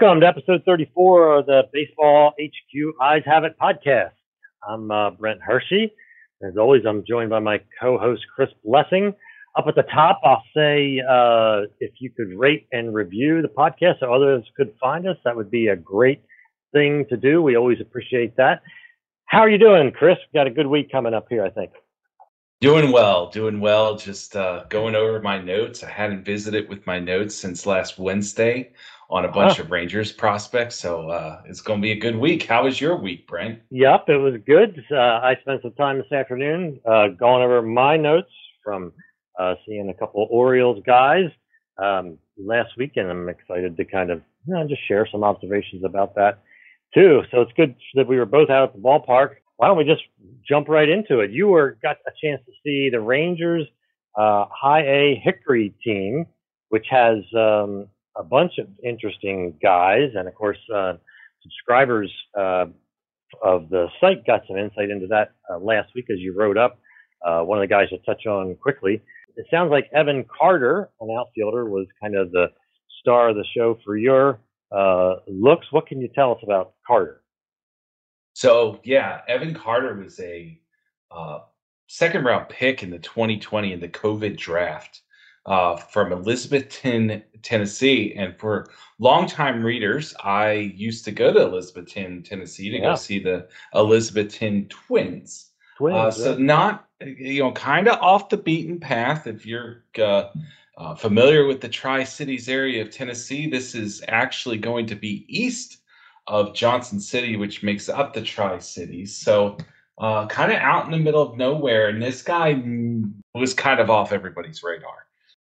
Welcome to episode 34 of the Baseball HQ Eyes Have It podcast. I'm uh, Brent Hershey. As always, I'm joined by my co-host Chris Blessing. Up at the top, I'll say uh, if you could rate and review the podcast so others could find us, that would be a great thing to do. We always appreciate that. How are you doing, Chris? We've got a good week coming up here, I think. Doing well, doing well. Just uh, going over my notes. I hadn't visited with my notes since last Wednesday on a bunch of Rangers prospects. So uh, it's going to be a good week. How was your week, Brent? Yep, it was good. Uh, I spent some time this afternoon uh, going over my notes from uh, seeing a couple of Orioles guys um, last week, and I'm excited to kind of you know, just share some observations about that too. So it's good that we were both out at the ballpark. Why don't we just jump right into it? You were got a chance to see the Rangers uh, High A Hickory team, which has um, a bunch of interesting guys, and of course, uh, subscribers uh, of the site got some insight into that uh, last week as you wrote up. Uh, one of the guys to touch on quickly. It sounds like Evan Carter, an outfielder, was kind of the star of the show for your uh, looks. What can you tell us about Carter? So yeah, Evan Carter was a uh, second round pick in the 2020 in the COVID draft uh, from Elizabethton, Tennessee. And for longtime readers, I used to go to Elizabethton, Tennessee to yeah. go see the Elizabethton Twins. Twins uh, so not you know kind of off the beaten path. If you're uh, uh, familiar with the Tri Cities area of Tennessee, this is actually going to be east of Johnson City, which makes up the Tri Cities. So. Uh, kind of out in the middle of nowhere, and this guy was kind of off everybody's radar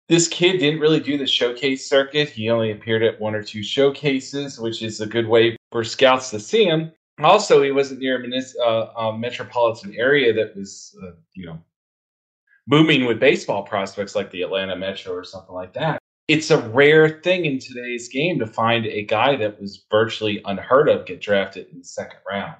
this kid didn't really do the showcase circuit. He only appeared at one or two showcases, which is a good way for scouts to see him. Also, he wasn't near a uh, metropolitan area that was, uh, you know, booming with baseball prospects like the Atlanta Metro or something like that. It's a rare thing in today's game to find a guy that was virtually unheard of get drafted in the second round.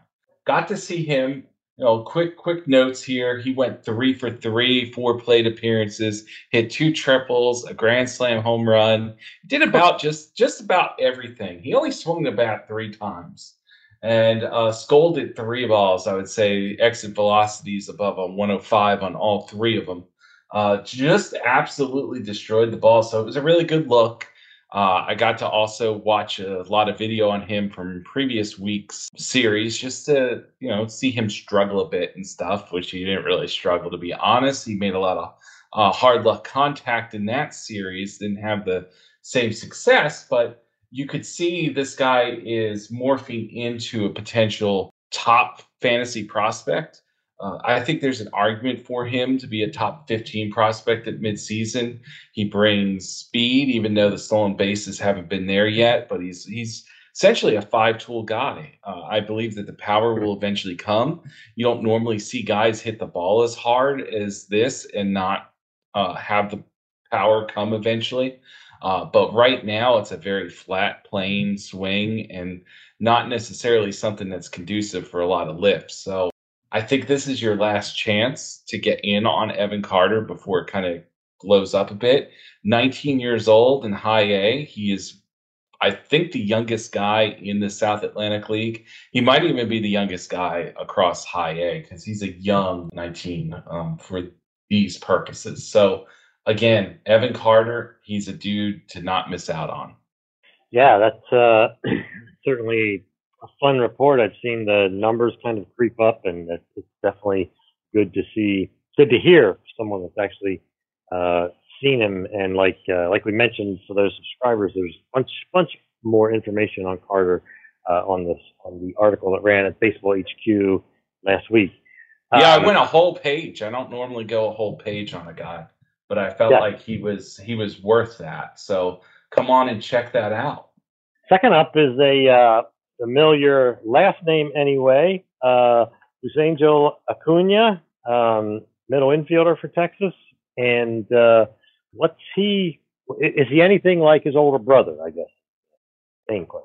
Got to see him you know, quick quick notes here. He went three for three, four plate appearances, hit two triples, a grand slam home run. Did about just just about everything. He only swung the bat three times, and uh, scolded three balls. I would say exit velocities above a 105 on all three of them. Uh, just absolutely destroyed the ball. So it was a really good look. Uh, I got to also watch a lot of video on him from previous weeks' series just to, you know, see him struggle a bit and stuff, which he didn't really struggle, to be honest. He made a lot of uh, hard luck contact in that series, didn't have the same success, but you could see this guy is morphing into a potential top fantasy prospect. Uh, I think there's an argument for him to be a top 15 prospect at midseason. He brings speed, even though the stolen bases haven't been there yet. But he's he's essentially a five-tool guy. Uh, I believe that the power will eventually come. You don't normally see guys hit the ball as hard as this and not uh, have the power come eventually. Uh, but right now, it's a very flat, plain swing and not necessarily something that's conducive for a lot of lifts. So I think this is your last chance to get in on Evan Carter before it kind of blows up a bit. 19 years old in high A. He is, I think, the youngest guy in the South Atlantic League. He might even be the youngest guy across high A because he's a young 19 um, for these purposes. So, again, Evan Carter, he's a dude to not miss out on. Yeah, that's uh, certainly a fun report. I've seen the numbers kind of creep up, and it's definitely good to see, good to hear someone that's actually uh, seen him, and like uh, like we mentioned for those subscribers, there's a bunch bunch more information on Carter uh, on this on the article that ran at Baseball HQ last week. Yeah, Um, I went a whole page. I don't normally go a whole page on a guy, but I felt Yeah. like he was he was worth that. So come on and check that out. Second up is a uh, familiar last name anyway, uh, Angel Acuna, um, middle infielder for Texas. And uh, what's he? Is he anything like his older brother? I guess.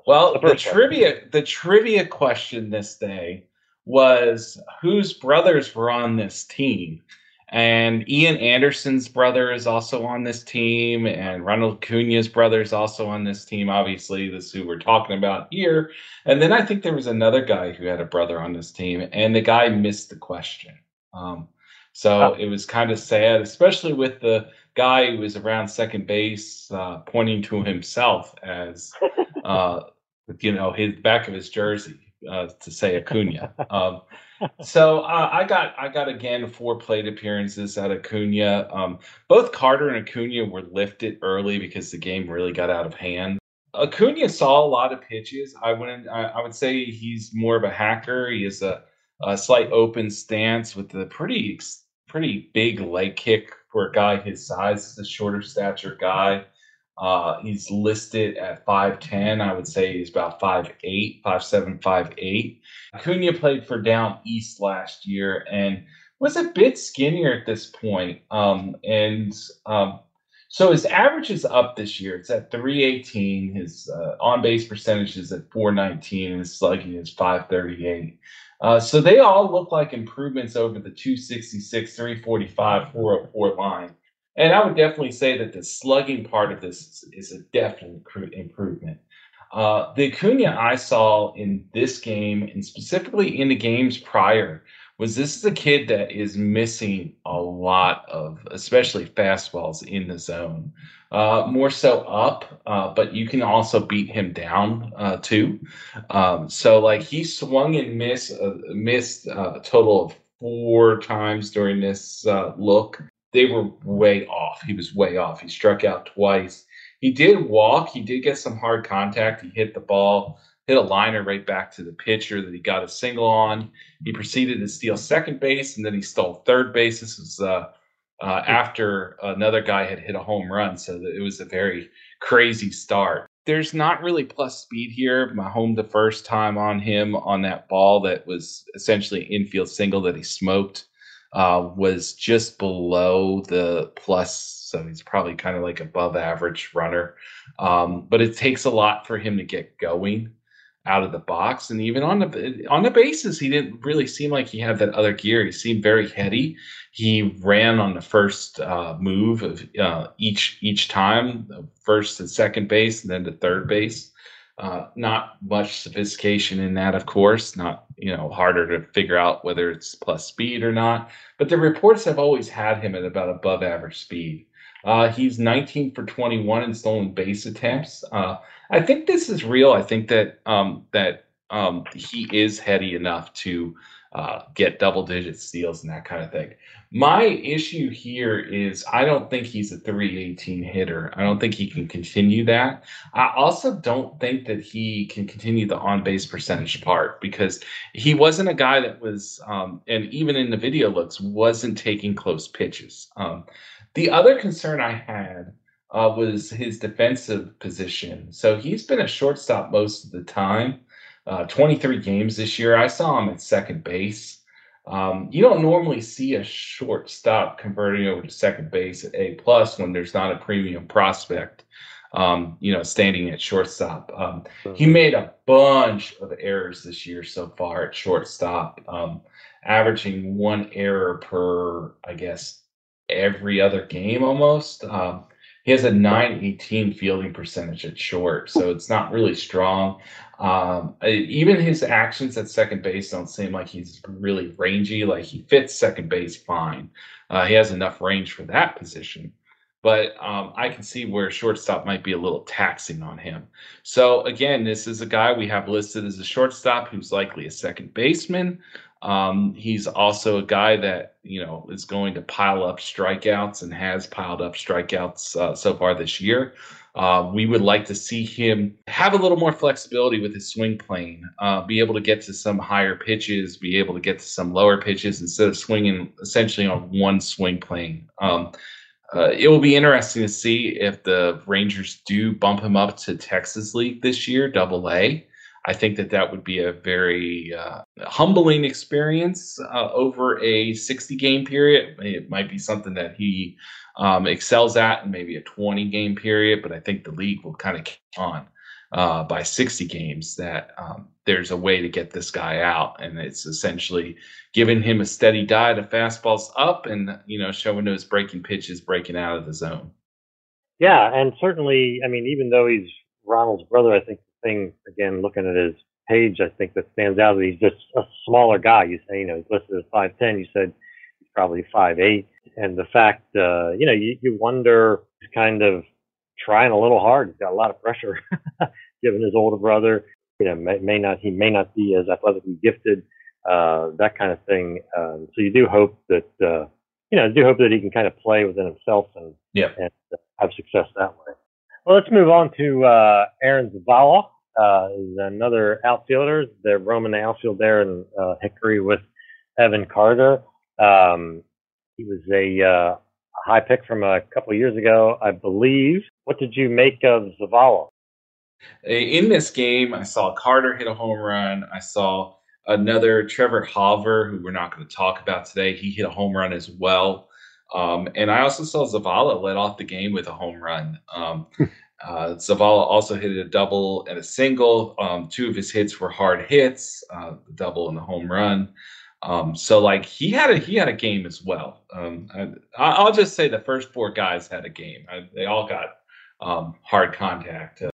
Well, The the question. trivia the trivia question this day was whose brothers were on this team. And Ian Anderson's brother is also on this team, and Ronald Acuna's brother is also on this team. Obviously, this is who we're talking about here. And then I think there was another guy who had a brother on this team, and the guy missed the question. Um, so it was kind of sad, especially with the guy who was around second base uh, pointing to himself as, uh, you know, his back of his jersey uh, to say Acuna. Um, so uh, I got I got again four plate appearances at Acuna. Um, both Carter and Acuna were lifted early because the game really got out of hand. Acuna saw a lot of pitches. I wouldn't. I, I would say he's more of a hacker. He has a, a slight open stance with a pretty pretty big leg kick for a guy his size. He's a shorter stature guy. Uh, he's listed at 5'10. I would say he's about 5'8, 5'7, 5'8. Acuna played for Down East last year and was a bit skinnier at this point. Um, and um, so his average is up this year. It's at 318. His uh, on base percentage is at 419, and his slugging is 538. Uh, so they all look like improvements over the 266, 345, 404 line. And I would definitely say that the slugging part of this is, is a definite improvement. Uh, the Acuna I saw in this game, and specifically in the games prior, was this is a kid that is missing a lot of, especially fastballs in the zone. Uh, more so up, uh, but you can also beat him down uh, too. Um, so like he swung and missed, uh, missed uh, a total of four times during this look. They were way off. He was way off. He struck out twice. He did walk. He did get some hard contact. He hit the ball, hit a liner right back to the pitcher that he got a single on. He proceeded to steal second base, and then he stole third base. This was uh, uh, after another guy had hit a home run, so it was a very crazy start. There's not really plus speed here. My home the first time on him on that ball that was essentially infield single that he smoked uh, was just below the plus. So he's probably kind of like above average runner. Um, but it takes a lot for him to get going out of the box. And even on the on the bases, he didn't really seem like he had that other gear. He seemed very heady. He ran on the first uh, move of uh, each each time, first to second base and then to third base. Uh, not much sophistication in that, of course. Not you know harder to figure out whether it's plus speed or not. But the reports have always had him at about above average speed. Uh, he's 19 for 21 in stolen base attempts. Uh, I think this is real. I think that um, that um, he is heady enough to uh, get double digit steals and that kind of thing. My issue here is I don't think he's a 318 hitter. I don't think he can continue that. I also don't think that he can continue the on base percentage part because he wasn't a guy that was, um, and even in the video looks, wasn't taking close pitches. Um, the other concern I had uh, was his defensive position. So he's been a shortstop most of the time. Uh, 23 games this year. I saw him at second base. Um, you don't normally see a shortstop converting over to second base at A plus when there's not a premium prospect. Um, you know, standing at shortstop. Um, he made a bunch of errors this year so far at shortstop, um, averaging one error per, I guess, every other game almost. Um, he has a 918 fielding percentage at short, so it's not really strong. Um, even his actions at second base don't seem like he's really rangy. Like he fits second base fine. Uh, he has enough range for that position. But um, I can see where shortstop might be a little taxing on him. So again, this is a guy we have listed as a shortstop who's likely a second baseman. Um, he's also a guy that you know is going to pile up strikeouts and has piled up strikeouts uh, so far this year. Uh, we would like to see him have a little more flexibility with his swing plane, uh, be able to get to some higher pitches, be able to get to some lower pitches instead of swinging essentially on one swing plane. Um, uh, it will be interesting to see if the Rangers do bump him up to Texas League this year, Double A. I think that that would be a very uh, humbling experience uh, over a 60 game period. It might be something that he um, excels at in maybe a 20 game period, but I think the league will kind of catch on uh, by 60 games that um, there's a way to get this guy out, and it's essentially giving him a steady diet of fastballs up, and you know showing those breaking pitches breaking out of the zone. Yeah, and certainly, I mean, even though he's Ronald's brother, I think thing again, looking at his page, I think that stands out that he's just a smaller guy. You say, you know, he's listed as five ten. You said he's probably five eight, and the fact, uh, you know, you, you wonder, he's kind of trying a little hard. He's got a lot of pressure, given his older brother. You know, may, may not he may not be as athletically gifted, uh, that kind of thing. Um, so you do hope that. Uh, you know, do hope that he can kind of play within himself and, yeah. and have success that way. Well, let's move on to uh, Aaron Zavala. Uh, is another outfielder. The outfield there in uh, Hickory with Evan Carter. Um, he was a uh, high pick from a couple of years ago, I believe. What did you make of Zavala? In this game, I saw Carter hit a home run. I saw another Trevor Hauver, who we're not going to talk about today. He hit a home run as well. Um, and I also saw Zavala let off the game with a home run. Um, uh, Zavala also hit a double and a single. Um, two of his hits were hard hits, uh, the double and the home run. Um, so like he had a he had a game as well. Um, I, will just say the first four guys had a game. I, they all got um, hard contact. Uh,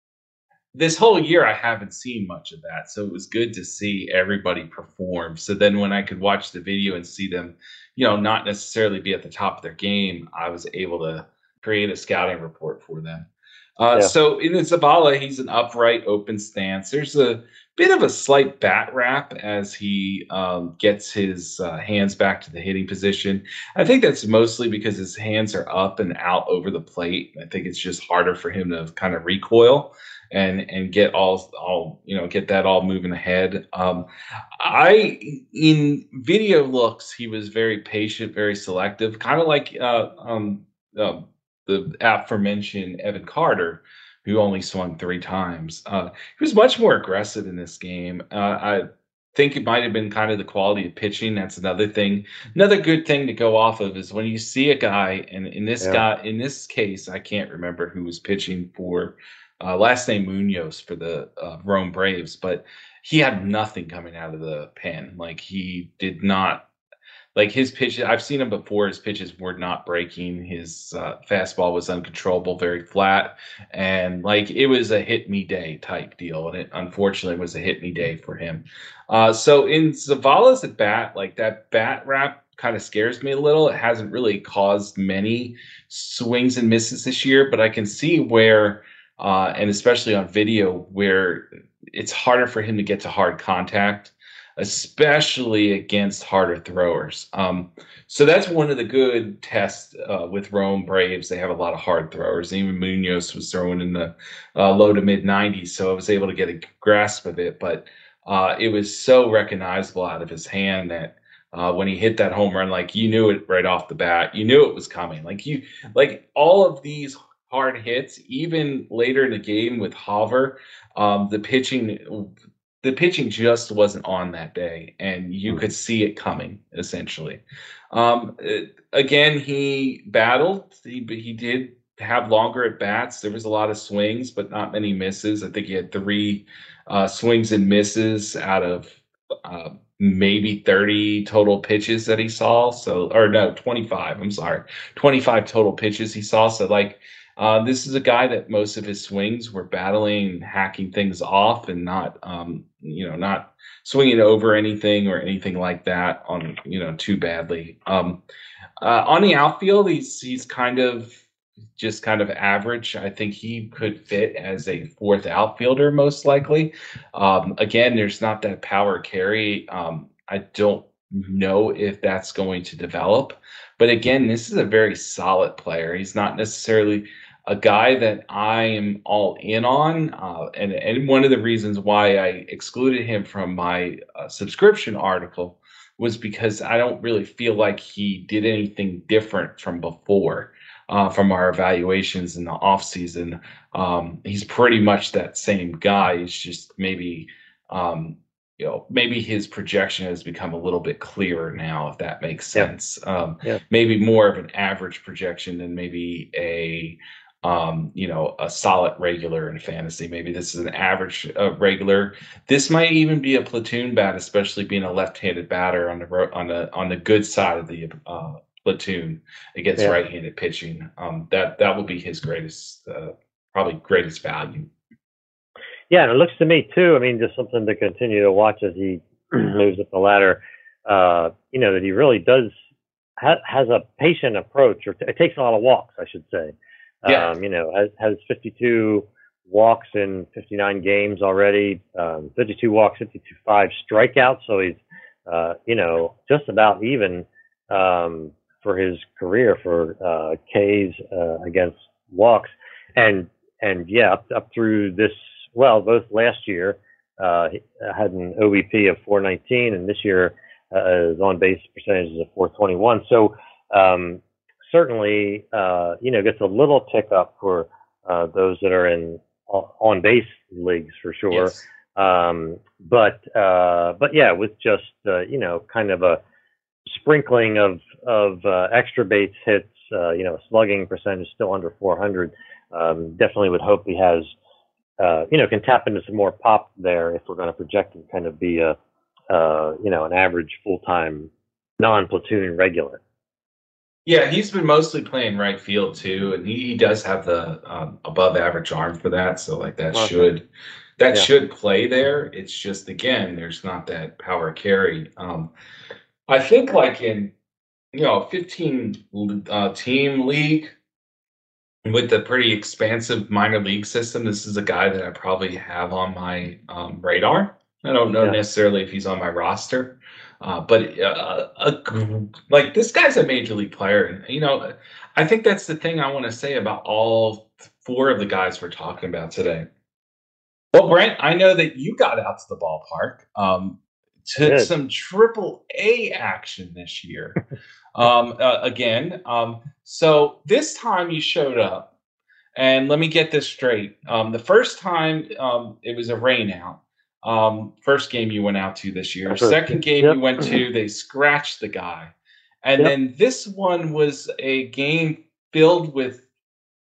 this whole year I haven't seen much of that, so it was good to see everybody perform. So then when I could watch the video and see them you know, not necessarily be at the top of their game, I was able to create a scouting report for them. Uh, yeah. So in Zavala, he's an upright, open stance. There's a bit of a slight bat wrap as he um, gets his uh, hands back to the hitting position. I think that's mostly because his hands are up and out over the plate. I think it's just harder for him to kind of recoil and and get all all you know get that all moving ahead. Um, I in video looks he was very patient, very selective, kind of like uh, um, uh, the aforementioned Evan Carter, who only swung three times. Uh, he was much more aggressive in this game. Uh, I think it might have been kind of the quality of pitching. That's another thing. Another good thing to go off of is when you see a guy, and in this yeah. guy, in this case, I can't remember who was pitching for uh, last name Munoz for the uh, Rome Braves, but he had nothing coming out of the pen. Like he did not like his pitches. I've seen him before. His pitches were not breaking. His uh, fastball was uncontrollable, very flat, and like it was a hit me day type deal. And it unfortunately was a hit me day for him. Uh, so in Zavala's at bat, like that bat wrap kind of scares me a little. It hasn't really caused many swings and misses this year, but I can see where uh, and especially on video where it's harder for him to get to hard contact, especially against harder throwers. Um, so that's one of the good tests uh, with Rome Braves. They have a lot of hard throwers. Even Munoz was throwing in the uh, low to mid 90s, so I was able to get a grasp of it. But uh, it was so recognizable out of his hand that. Uh, when he hit that home run, like you knew it right off the bat, you knew it was coming. Like you, like all of these hard hits. Even later in the game with Hauver. um, the pitching the pitching just wasn't on that day, and you mm-hmm. could see it coming. Essentially, um, again, he battled. He he did have longer at bats. There was a lot of swings, but not many misses. I think he had three uh, swings and misses out of uh, maybe 30 total pitches that he saw. So, or no, 25. I'm sorry, 25 total pitches he saw. So, like, uh, this is a guy that most of his swings were battling, hacking things off, and not, um, you know, not swinging over anything or anything like that on, you know, too badly. Um, uh, on the outfield, he's he's kind of just kind of average. I think he could fit as a fourth outfielder most likely. Um, again, there's not that power carry. Um, I don't know if that's going to develop. But again, this is a very solid player. He's not necessarily a guy that I am all in on, uh, and and one of the reasons why I excluded him from my uh, subscription article was because I don't really feel like he did anything different from before. Uh, from our evaluations in the off season, um, he's pretty much that same guy. He's just maybe um, you know, maybe his projection has become a little bit clearer now, if that makes sense. Yeah. Um, yeah. Maybe more of an average projection than maybe a, um, you know, a solid regular in fantasy. Maybe this is an average uh, regular. This might even be a platoon bat, especially being a left-handed batter on the on the on the good side of the uh, platoon against yeah. right-handed pitching. Um, that that will be his greatest, uh, probably greatest value. Yeah, and it looks to me too. I mean, just something to continue to watch as he moves up the ladder. Uh, you know that he really does ha- has a patient approach, or t- it takes a lot of walks, I should say. Yeah. Um, you know, has, has 52 walks in 59 games already, um, 52 walks, 52 five strikeouts. So he's, uh, you know, just about even um, for his career for uh, Ks uh, against walks, and and yeah, up, up through this well, both last year uh, had an OBP of 419, and this year uh, is on base percentages of 421. So um, certainly, uh, you know, gets a little tick up for uh, those that are in on base leagues for sure. Yes. Um, but uh, but yeah, with just uh, you know, kind of a sprinkling of of extra base hits, you know, slugging percentage still under 400. Um, definitely would hope he has uh, you know, can tap into some more pop there if we're going to project him kind of be a, uh, you know, an average full time non platoon regular. Yeah, he's been mostly playing right field too, and he, he does have the um, above average arm for that. So like that should that yeah. should play there. It's just again, there's not that power carry. Um, I think like in you know 15 uh, team league, with the pretty expansive minor league system, this is a guy that I probably have on my um, radar. I don't know yeah. necessarily if he's on my roster, uh, but uh, a, like this guy's a major league player. And, you know, I think that's the thing I want to say about all four of the guys we're talking about today. Well, Brent, I know that you got out to the ballpark um, to some triple A action this year. um, uh, again. Um, so this time you showed up, and let me get this straight. Um, the first time um, it was a rainout. Um, first game you went out to this year. Second game yep. you went to, they scratched the guy, and yep. then this one was a game filled with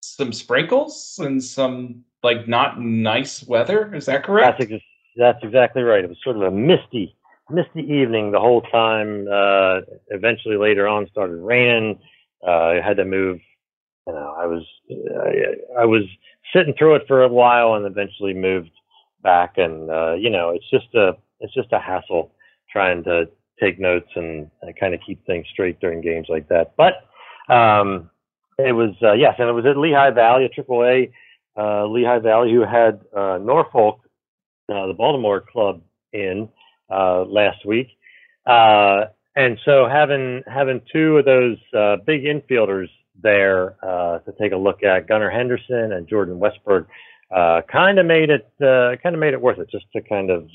some sprinkles and some like not nice weather. Is that correct? That's, ex- that's exactly right. It was sort of a misty misty evening the whole time. Uh, eventually, later on, started raining. Uh, I had to move. You know, I was I, I was sitting through it for a while, and eventually moved back. And uh, you know, it's just a it's just a hassle trying to take notes and, and kind of keep things straight during games like that. But um, it was uh, yes, and it was at Lehigh Valley, a Triple A uh, Lehigh Valley, who had uh, Norfolk, uh, the Baltimore club, in uh, last week. Uh, and so having having two of those uh, big infielders there uh, to take a look at, Gunnar Henderson and Jordan Westburg, uh, kind of made it kind of made it worth it just to kind of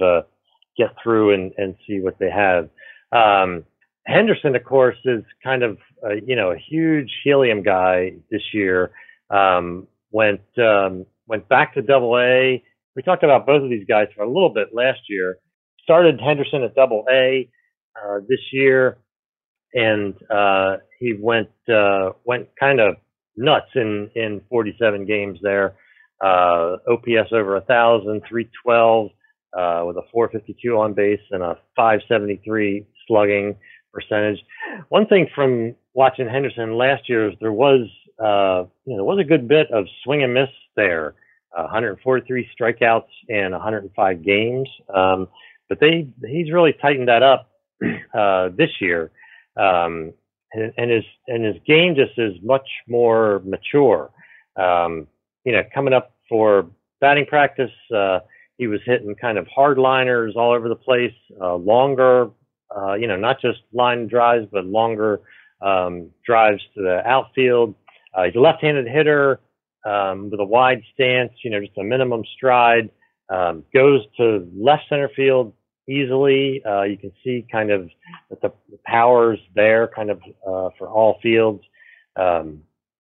get through and, and see what they have. Um, Henderson, of course, is kind of uh, you know a huge helium guy this year. Um, went um, went back to Double A. We talked about both of these guys for a little bit last year started Henderson at Double A uh, this year, and uh, he went uh, went kind of nuts in in 47 games there. Uh, OPS over a thousand, 312 uh, with a 452 on base and a 573 slugging percentage. One thing from watching Henderson last year is there was uh, you know there was a good bit of swing and miss there. 143 strikeouts in 105 games. Um, but they he's really tightened that up uh, this year, um, and, and, his and his game just is much more mature. Um, you know, coming up for batting practice, uh, he was hitting kind of hardliners all over the place, uh, longer uh, you know, not just line drives, but longer um, drives to the outfield. Uh, he's a left-handed hitter um, with a wide stance, you know, just a minimum stride. Um, goes to left center field easily. Uh, you can see kind of that the, the powers there, kind of uh, for all fields. Um,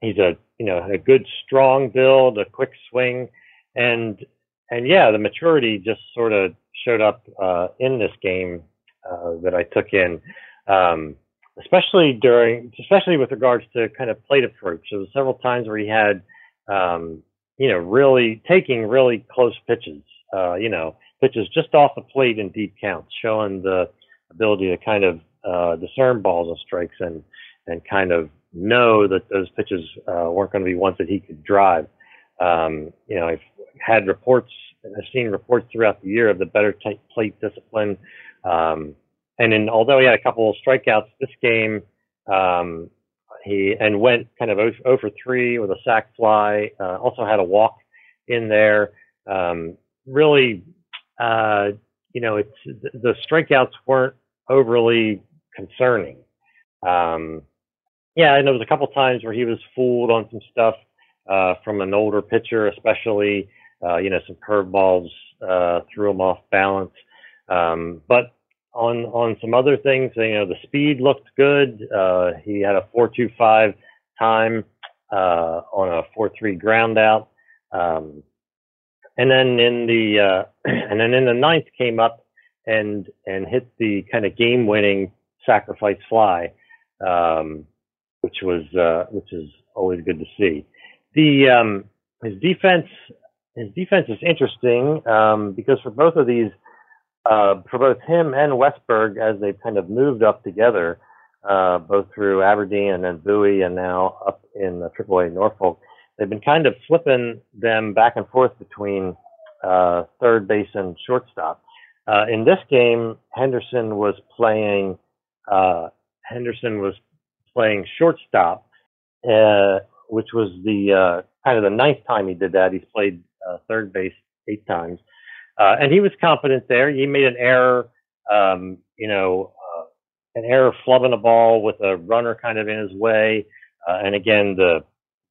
he's a you know a good strong build, a quick swing, and and yeah, the maturity just sort of showed up uh, in this game uh, that I took in, um, especially during, especially with regards to kind of plate approach. There was several times where he had, um, you know, really taking really close pitches, uh, you know, pitches just off the plate in deep counts, showing the ability to kind of uh, discern balls and strikes and and kind of know that those pitches uh, weren't going to be ones that he could drive. Um, you know, I've had reports, I've seen reports throughout the year of the better plate discipline. Um, and then, although he had a couple of strikeouts this game, um, he and went kind of 0 for 3 with a sac fly. Uh, also had a walk in there. Um, really, uh, you know, it's the strikeouts weren't overly concerning. Um, yeah, and there was a couple times where he was fooled on some stuff uh, from an older pitcher, especially. Uh, you know, some curveballs uh, threw him off balance. Um, but on on some other things, you know, the speed looked good. Uh, he had a 4.25 time uh, on a 4.3 ground out. Um, and then in the uh, and then in the ninth came up and and hit the kind of game winning sacrifice fly, um, which was uh, which is always good to see. The um, his defense his defense is interesting um, because for both of these, uh, for both him and Westburg, as they've kind of moved up together, uh, both through Aberdeen and then Bowie and now up in the AAA Norfolk, they've been kind of flipping them back and forth between uh, third base and shortstop. Uh, in this game, Henderson was playing. Uh, Henderson was playing shortstop, uh, which was the uh, kind of the ninth time he did that. He's played uh, third base eight times, uh, and he was confident there. He made an error, um, you know, uh, an error flubbing a ball with a runner kind of in his way, uh, and again the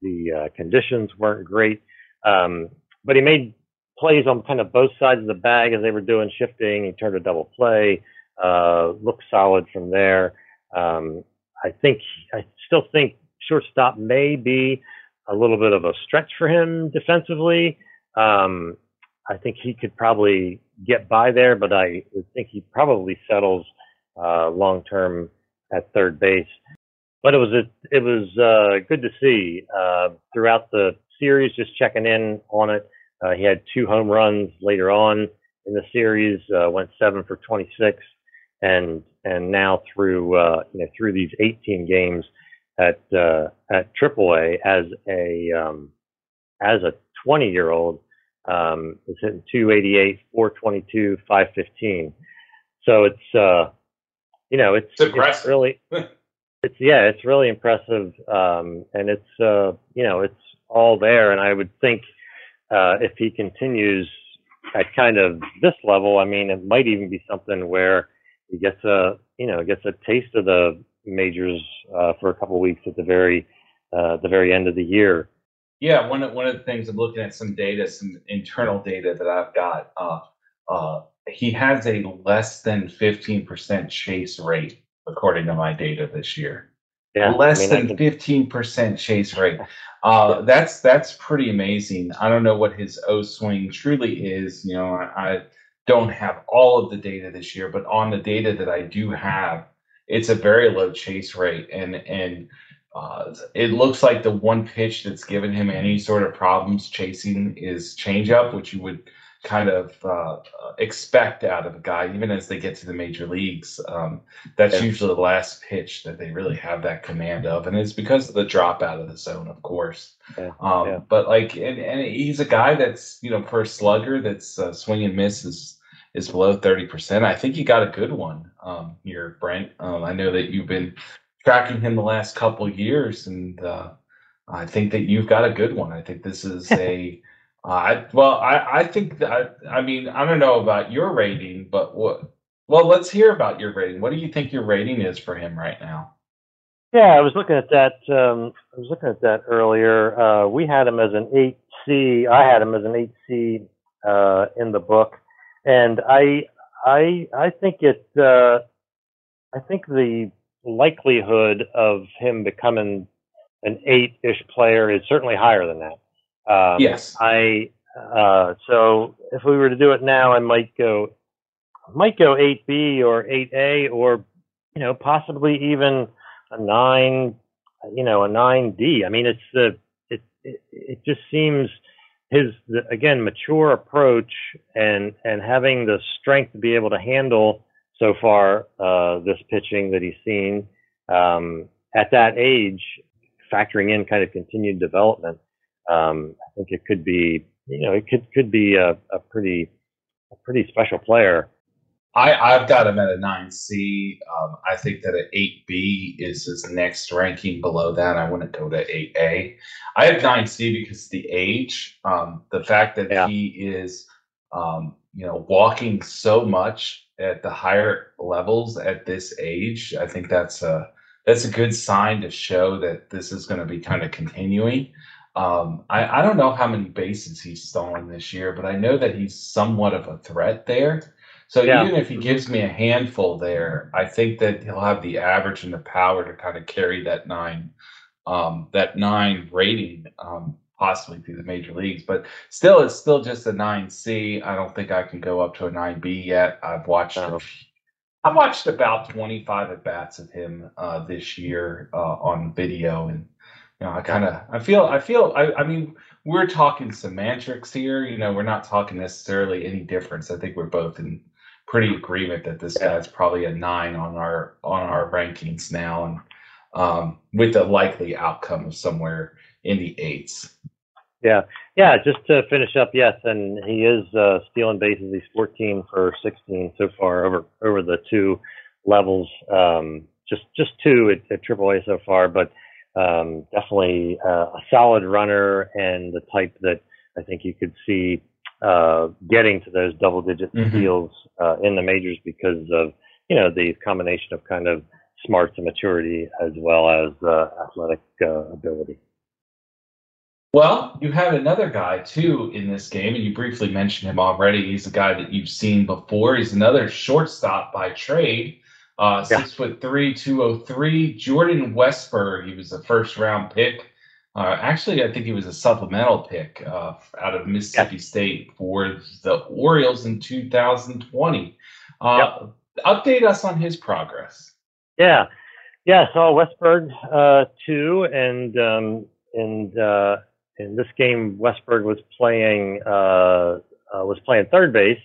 the uh, conditions weren't great, um, but he made plays on kind of both sides of the bag as they were doing shifting. He turned a double play, uh, looked solid from there. Um, I think I still think shortstop may be a little bit of a stretch for him defensively. Um, I think he could probably get by there, but I would think he probably settles uh, long term at third base. But it was a, it was uh, good to see uh, throughout the series. Just checking in on it. Uh, he had two home runs later on in the series. Uh, went seven for 26, and and now through uh, you know through these 18 games at uh, at AAA as a um, as a 20 year old um, is hitting 288, 422, 515. So it's uh, you know it's, it's, it's really it's yeah it's really impressive um, and it's uh, you know it's all there and I would think uh, if he continues at kind of this level, I mean it might even be something where he gets a you know gets a taste of the majors uh, for a couple of weeks at the very uh, the very end of the year. Yeah, one of one of the things I'm looking at some data, some internal data that I've got. Uh, uh, he has a less than 15% chase rate according to my data this year. Yeah, less I mean, than 15% chase rate. Uh, that's that's pretty amazing. I don't know what his O swing truly is. You know, I don't have all of the data this year, but on the data that I do have, it's a very low chase rate, and and uh, it looks like the one pitch that's given him any sort of problems chasing is changeup, which you would kind of uh, expect out of a guy, even as they get to the major leagues. Um, that's yeah. usually the last pitch that they really have that command of, and it's because of the drop out of the zone, of course. Yeah. Um, yeah. But like, and, and he's a guy that's you know for a slugger that's uh, swing and miss is is below 30%. I think you got a good one um, here, Brent. Um, I know that you've been tracking him the last couple years, and uh, I think that you've got a good one. I think this is a. Uh, well, I, I think that, I mean, I don't know about your rating, but what Well, let's hear about your rating. What do you think your rating is for him right now? Yeah, I was looking at that. Um, I was looking at that earlier. Uh, we had him as an eight C. I had him as an eight C uh, in the book, and I I I think it. Uh, I think the likelihood of him becoming an eight-ish player is certainly higher than that. Um, yes. I uh, so if we were to do it now, I might go might go eight B or eight A or you know possibly even a nine you know a nine D. I mean it's the it, it it just seems his again mature approach and and having the strength to be able to handle so far uh, this pitching that he's seen um, at that age, factoring in kind of continued development. Um, I think it could be you know it could could be a, a pretty a pretty special player. I, I've got him at a 9C. Um, I think that an 8B is his next ranking below that. I wouldn't go to 8A. I have 9C because the age, um, the fact that yeah. he is, um, you know, walking so much at the higher levels at this age. I think that's a that's a good sign to show that this is going to be kind of continuing. Um, I, I don't know how many bases he's stolen this year, but I know that he's somewhat of a threat there. So yeah. even if he gives me a handful there, I think that he'll have the average and the power to kind of carry that nine, um, that nine rating, um, possibly through the major leagues. But still, it's still just a nine C. I don't think I can go up to a nine B yet. I've watched. No. I've watched about 25 at bats of him uh, this year uh, on video, and you know, I kind of, I feel, I feel, I, I mean, we're talking semantics here. You know, we're not talking necessarily any difference. I think we're both in pretty agreement that this yeah. guy's probably a nine on our on our rankings now, and um, with a likely outcome of somewhere in the eights. Yeah, yeah. Just to finish up, yes, and he is uh, stealing bases. He's 14 for 16 so far over over the two levels. Um, just just two at, at AAA so far, but um, definitely uh, a solid runner and the type that I think you could see uh, getting to those double digit mm-hmm. steals uh, in the majors because of you know the combination of kind of smarts and maturity as well as uh, athletic uh, ability. Well, you have another guy too in this game, and you briefly mentioned him already. He's a guy that you've seen before. He's another shortstop by trade. Uh, yeah. Six foot three, 203. Jordan Westburg, he was a first round pick uh, actually, I think he was a supplemental pick uh, out of Mississippi. State for the Orioles in 2020. Uh, yep. Update us on his progress. Yeah, yeah. So Westburg uh, too, and um, and uh, in this game, Westburg was playing uh, was playing third base,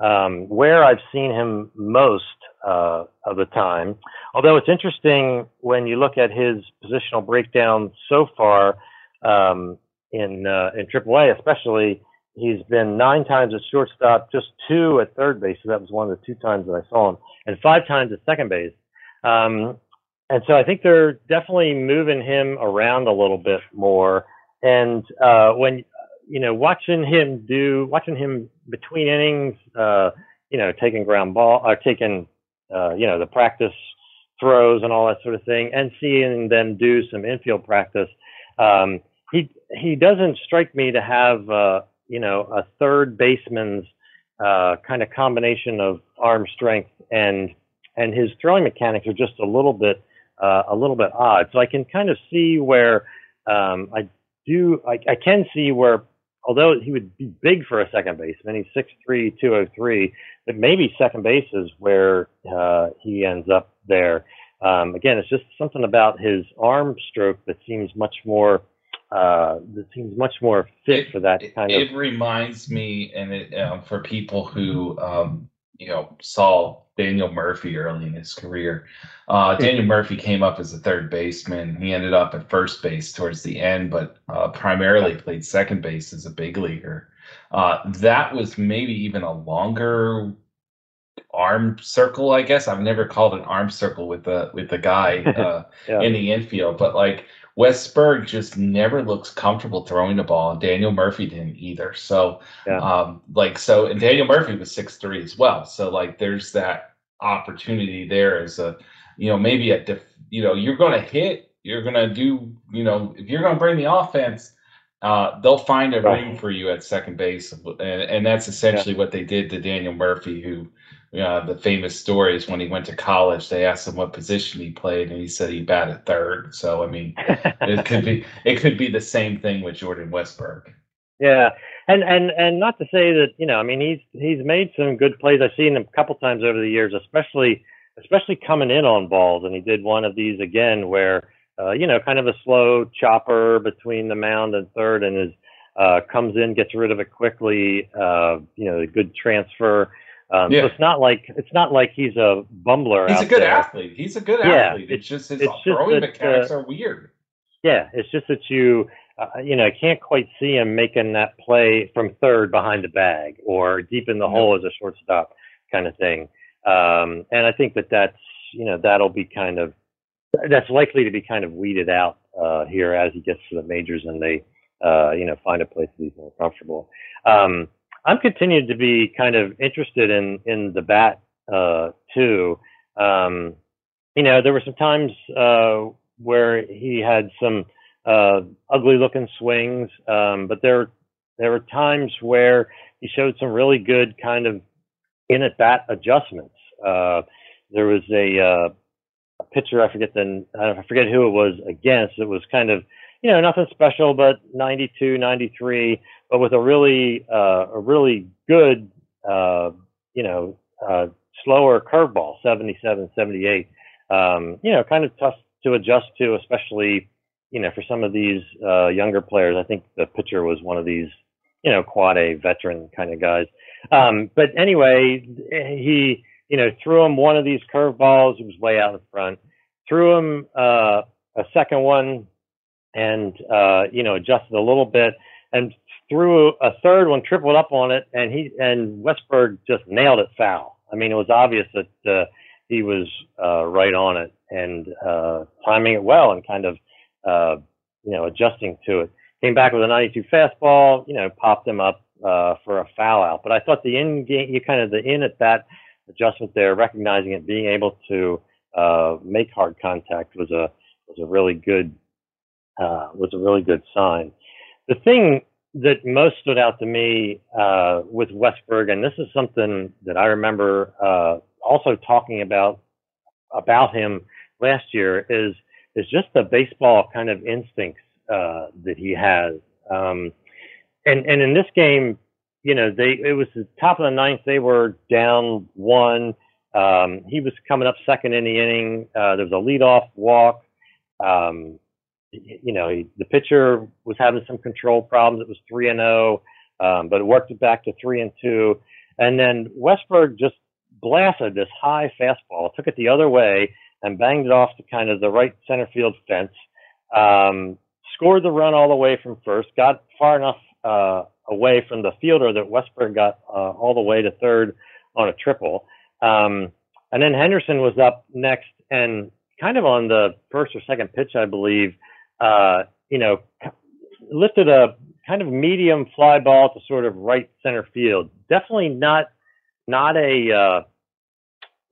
um, where I've seen him most uh, of the time. Although it's interesting when you look at his positional breakdown so far um, in uh, in AAA, especially, he's been nine times at shortstop, just two at third base. So that was one of the two times that I saw him, and five times at second base. Um, and so I think they're definitely moving him around a little bit more. And uh, when you know, watching him do, watching him between innings, uh, you know, taking ground ball or taking, uh, you know, the practice throws and all that sort of thing, and seeing them do some infield practice. Um, he he doesn't strike me to have, uh, you know, a third baseman's uh, kind of combination of arm strength and and his throwing mechanics are just a little bit uh, a little bit odd. So I can kind of see where um, I do I, I can see where although he would be big for a second baseman, he's 6'3", 203, but maybe second base is where uh, he ends up there. Um, again, it's just something about his arm stroke that seems much more uh, that seems much more fit it, for that kind it, of. It reminds me, and it, um, for people who um, you know saw Daniel Murphy early in his career. Uh, Daniel Murphy came up as a third baseman. He ended up at first base towards the end, but uh, primarily played second base as a big leaguer. Uh, that was maybe even a longer arm circle, I guess. I've never called an arm circle with the with the guy uh, yeah. in the infield, but like Westburg just never looks comfortable throwing the ball, and Daniel Murphy didn't either. So, yeah. um, like, so, and Daniel Murphy was six three as well. So, like, there's that opportunity there as a, you know, maybe a, def, you know, you're going to hit, you're going to do, you know, if you're going to bring the offense, uh, they'll find a right. room for you at second base, and, and that's essentially yeah. what they did to Daniel Murphy, who uh, the famous story is when he went to college. They asked him what position he played, and he said he batted third. So I mean, it could be it could be the same thing with Jordan Westburg. Yeah, and and and not to say that you know, I mean, he's he's made some good plays. I've seen him a couple times over the years, especially especially coming in on balls, and he did one of these again where uh, you know, kind of a slow chopper between the mound and third, and is uh, comes in, gets rid of it quickly. Uh, you know, a good transfer. Um, yeah. So it's not like it's not like he's a bumbler. He's a good there. athlete. He's a good yeah, athlete. It's, it's just his it's throwing just that, mechanics uh, are weird. Yeah, it's just that you uh, you know I can't quite see him making that play from third behind the bag or deep in the no. hole as a shortstop kind of thing. Um, and I think that that's you know that'll be kind of that's likely to be kind of weeded out uh, here as he gets to the majors and they uh, you know find a place that he's more comfortable. Um, I'm continuing to be kind of interested in in the bat uh, too. Um, you know, there were some times uh, where he had some uh, ugly looking swings, um, but there there were times where he showed some really good kind of in at bat adjustments. Uh, there was a, uh, a pitcher I forget the I forget who it was against. It was kind of you know nothing special, but 92, 93 but with a really uh, a really good uh, you know uh, slower curveball 77 78 um, you know kind of tough to adjust to especially you know for some of these uh, younger players. I think the pitcher was one of these you know quad a veteran kind of guys. Um, but anyway he you know threw him one of these curveballs. He was way out in front. Threw him uh, a second one and uh, you know adjusted a little bit and threw a third one, tripled up on it, and he and Westburg just nailed it foul. I mean, it was obvious that uh, he was uh, right on it and uh, timing it well and kind of uh, you know adjusting to it. Came back with a 92 fastball, you know, popped him up uh, for a foul out. But I thought the in game, you kind of the in at that adjustment there, recognizing it, being able to uh, make hard contact was a was a really good uh, was a really good sign. The thing that most stood out to me uh, with Westburg, and this is something that I remember uh, also talking about about him last year, is is just the baseball kind of instincts uh, that he has. Um, and and in this game, you know, they it was the top of the ninth. They were down one. Um, he was coming up second in the inning. Uh, there was a leadoff walk. Um, you know, he, the pitcher was having some control problems. It was three and zero, oh, um, but it worked it back to three and two. And then Westburg just blasted this high fastball, took it the other way, and banged it off to kind of the right center field fence. Um, scored the run all the way from first, got far enough uh, away from the fielder that Westburg got uh, all the way to third on a triple. Um, and then Henderson was up next and kind of on the first or second pitch, I believe, uh, you know, lifted a kind of medium fly ball to sort of right center field. Definitely not not a uh,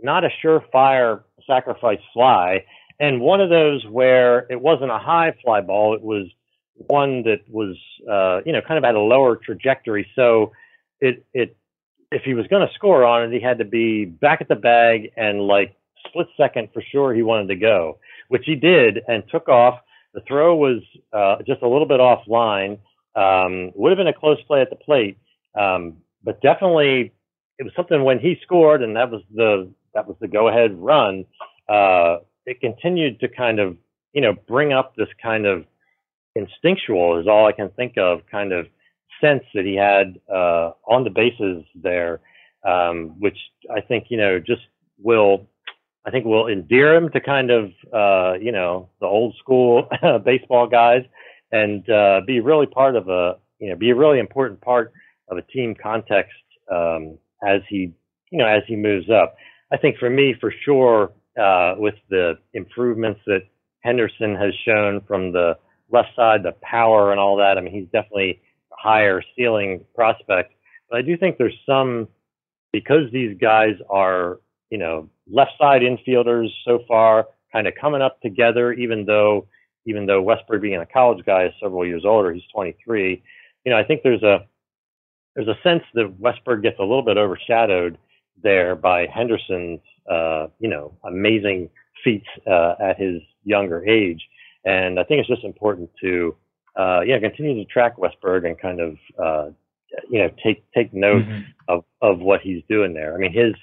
not a surefire sacrifice fly, and one of those where it wasn't a high fly ball. It was one that was uh, you know kind of had a lower trajectory. So it it if he was going to score on it, he had to be back at the bag and like split second for sure he wanted to go, which he did and took off the throw was uh, just a little bit offline. Um, would have been a close play at the plate, um, but definitely it was something when he scored, and that was the that was the go-ahead run. Uh, it continued to kind of you know bring up this kind of instinctual is all I can think of kind of sense that he had uh, on the bases there, um, which I think you know just will I think will endear him to kind of uh, you know the old school baseball guys, and uh, be really part of a you know be a really important part of a team context um, as he you know as he moves up. I think for me, for sure, uh, with the improvements that Henderson has shown from the left side, the power and all that. I mean, he's definitely a higher ceiling prospect. But I do think there's some because these guys are you know left side infielders so far kind of coming up together, even though even though Westburg being a college guy is several years older, he's 23. You know, I think there's a there's a sense that Westburg gets a little bit overshadowed there by Henderson's uh, you know amazing feats uh, at his younger age, and I think it's just important to uh, yeah continue to track Westburg and kind of uh, you know take take note mm-hmm. of of what he's doing there. I mean his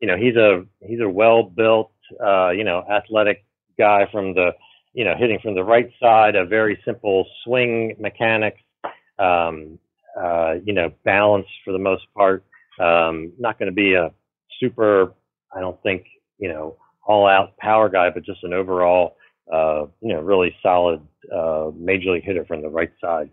you know he's a he's a well built uh, you know athletic guy from the you know hitting from the right side, a very simple swing mechanics. Um, uh, you know, balance for the most part. Um, not going to be a super, I don't think, you know, all out power guy, but just an overall, uh, you know, really solid uh, major league hitter from the right side.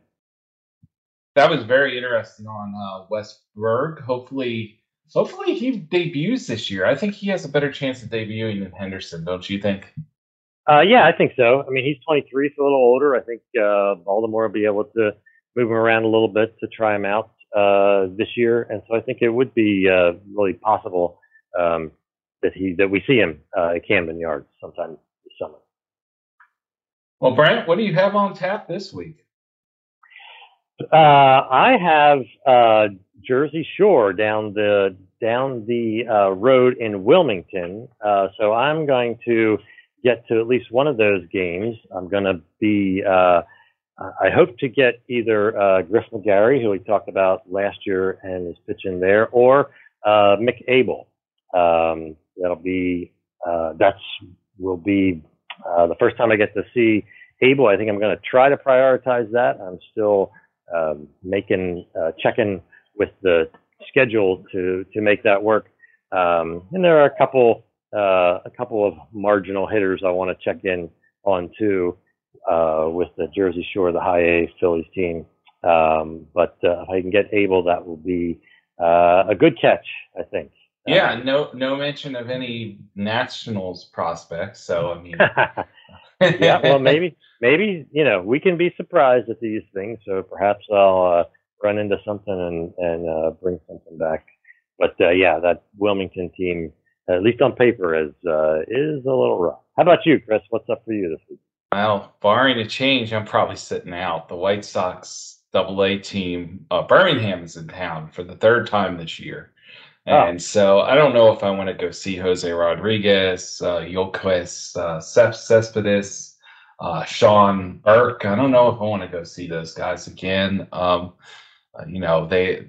That was very interesting on uh, Westburg. Hopefully, hopefully he debuts this year. I think he has a better chance of debuting than Henderson, don't you think? Uh, yeah, I think so. I mean, he's 23, so a little older. I think uh, Baltimore will be able to move him around a little bit to try him out uh, this year, and so I think it would be uh, really possible um, that he that we see him uh, at Camden Yards sometime this summer. Well, Brent, what do you have on tap this week? Uh, I have uh, Jersey Shore down the down the uh, road in Wilmington, uh, so I'm going to get to at least one of those games. I'm going to be uh, I hope to get either uh, Griff McGarry, who we talked about last year and is pitching there, or uh, Mick Abel. Um, that'll be uh, that's will be the first time I get to see Abel. I think I'm going to try to prioritize that. I'm still um, making checking with the schedule to to make that work. Um, and there are a couple uh, a couple of marginal hitters I want to check in on too uh, with the Jersey Shore, the high A Phillies team. Um, but uh, if I can get Abel, that will be uh, a good catch, I think. Yeah, no, no mention of any Nationals prospects. So I mean, yeah, well, maybe, maybe you know, we can be surprised at these things. So perhaps I'll uh, run into something and and uh, bring something back. But yeah, that Wilmington team, at least on paper, is is a little rough. How about you, Chris? What's up for you this week? Well, barring a change, I'm probably sitting out. The White Sox Double A team, uh, Birmingham is in town for the third time this year, oh. and so I don't know if I want to go see Jose Rodriguez, uh, Yoelqui, uh, Cespedes, uh, Sean Burke. I don't know if I want to go see those guys again. Um, uh, you know, they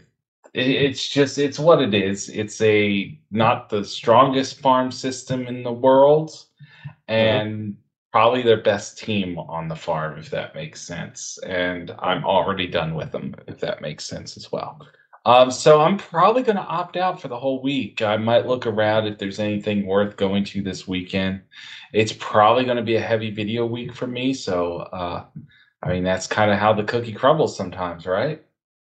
it's just it's what it is. It's a not the strongest farm system in the world, mm-hmm. and probably their best team on the farm, if that makes sense. And I'm already done with them, if that makes sense as well. Um, so I'm probably going to opt out for the whole week. I might look around if there's anything worth going to this weekend. It's probably going to be a heavy video week for me. So, uh, I mean, that's kind of how the cookie crumbles sometimes, right?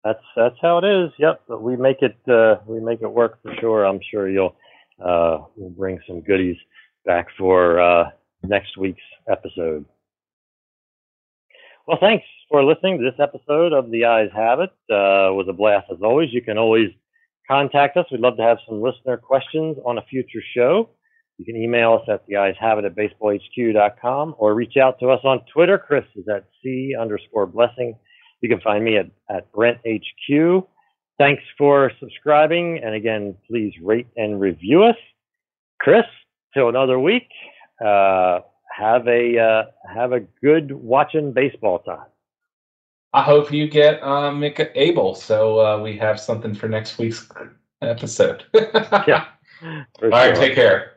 That's that's how it is. Yep, but we make it uh, we make it work for sure. I'm sure you'll uh, we'll bring some goodies back for uh, next week's episode. Well, thanks for listening to this episode of The Eyes Have It. Uh, was a blast as always. You can always contact us. We'd love to have some listener questions on a future show. You can email us at the eyes have it at baseballhq.com or reach out to us on Twitter. Chris is at C underscore blessing. You can find me at, at Brent HQ. Thanks for subscribing. And again, please rate and review us. Chris, till another week uh, have a uh, have a good watching baseball time. I hope you get uh, Mick Abel, so uh, we have something for next week's episode. yeah. All right, take care.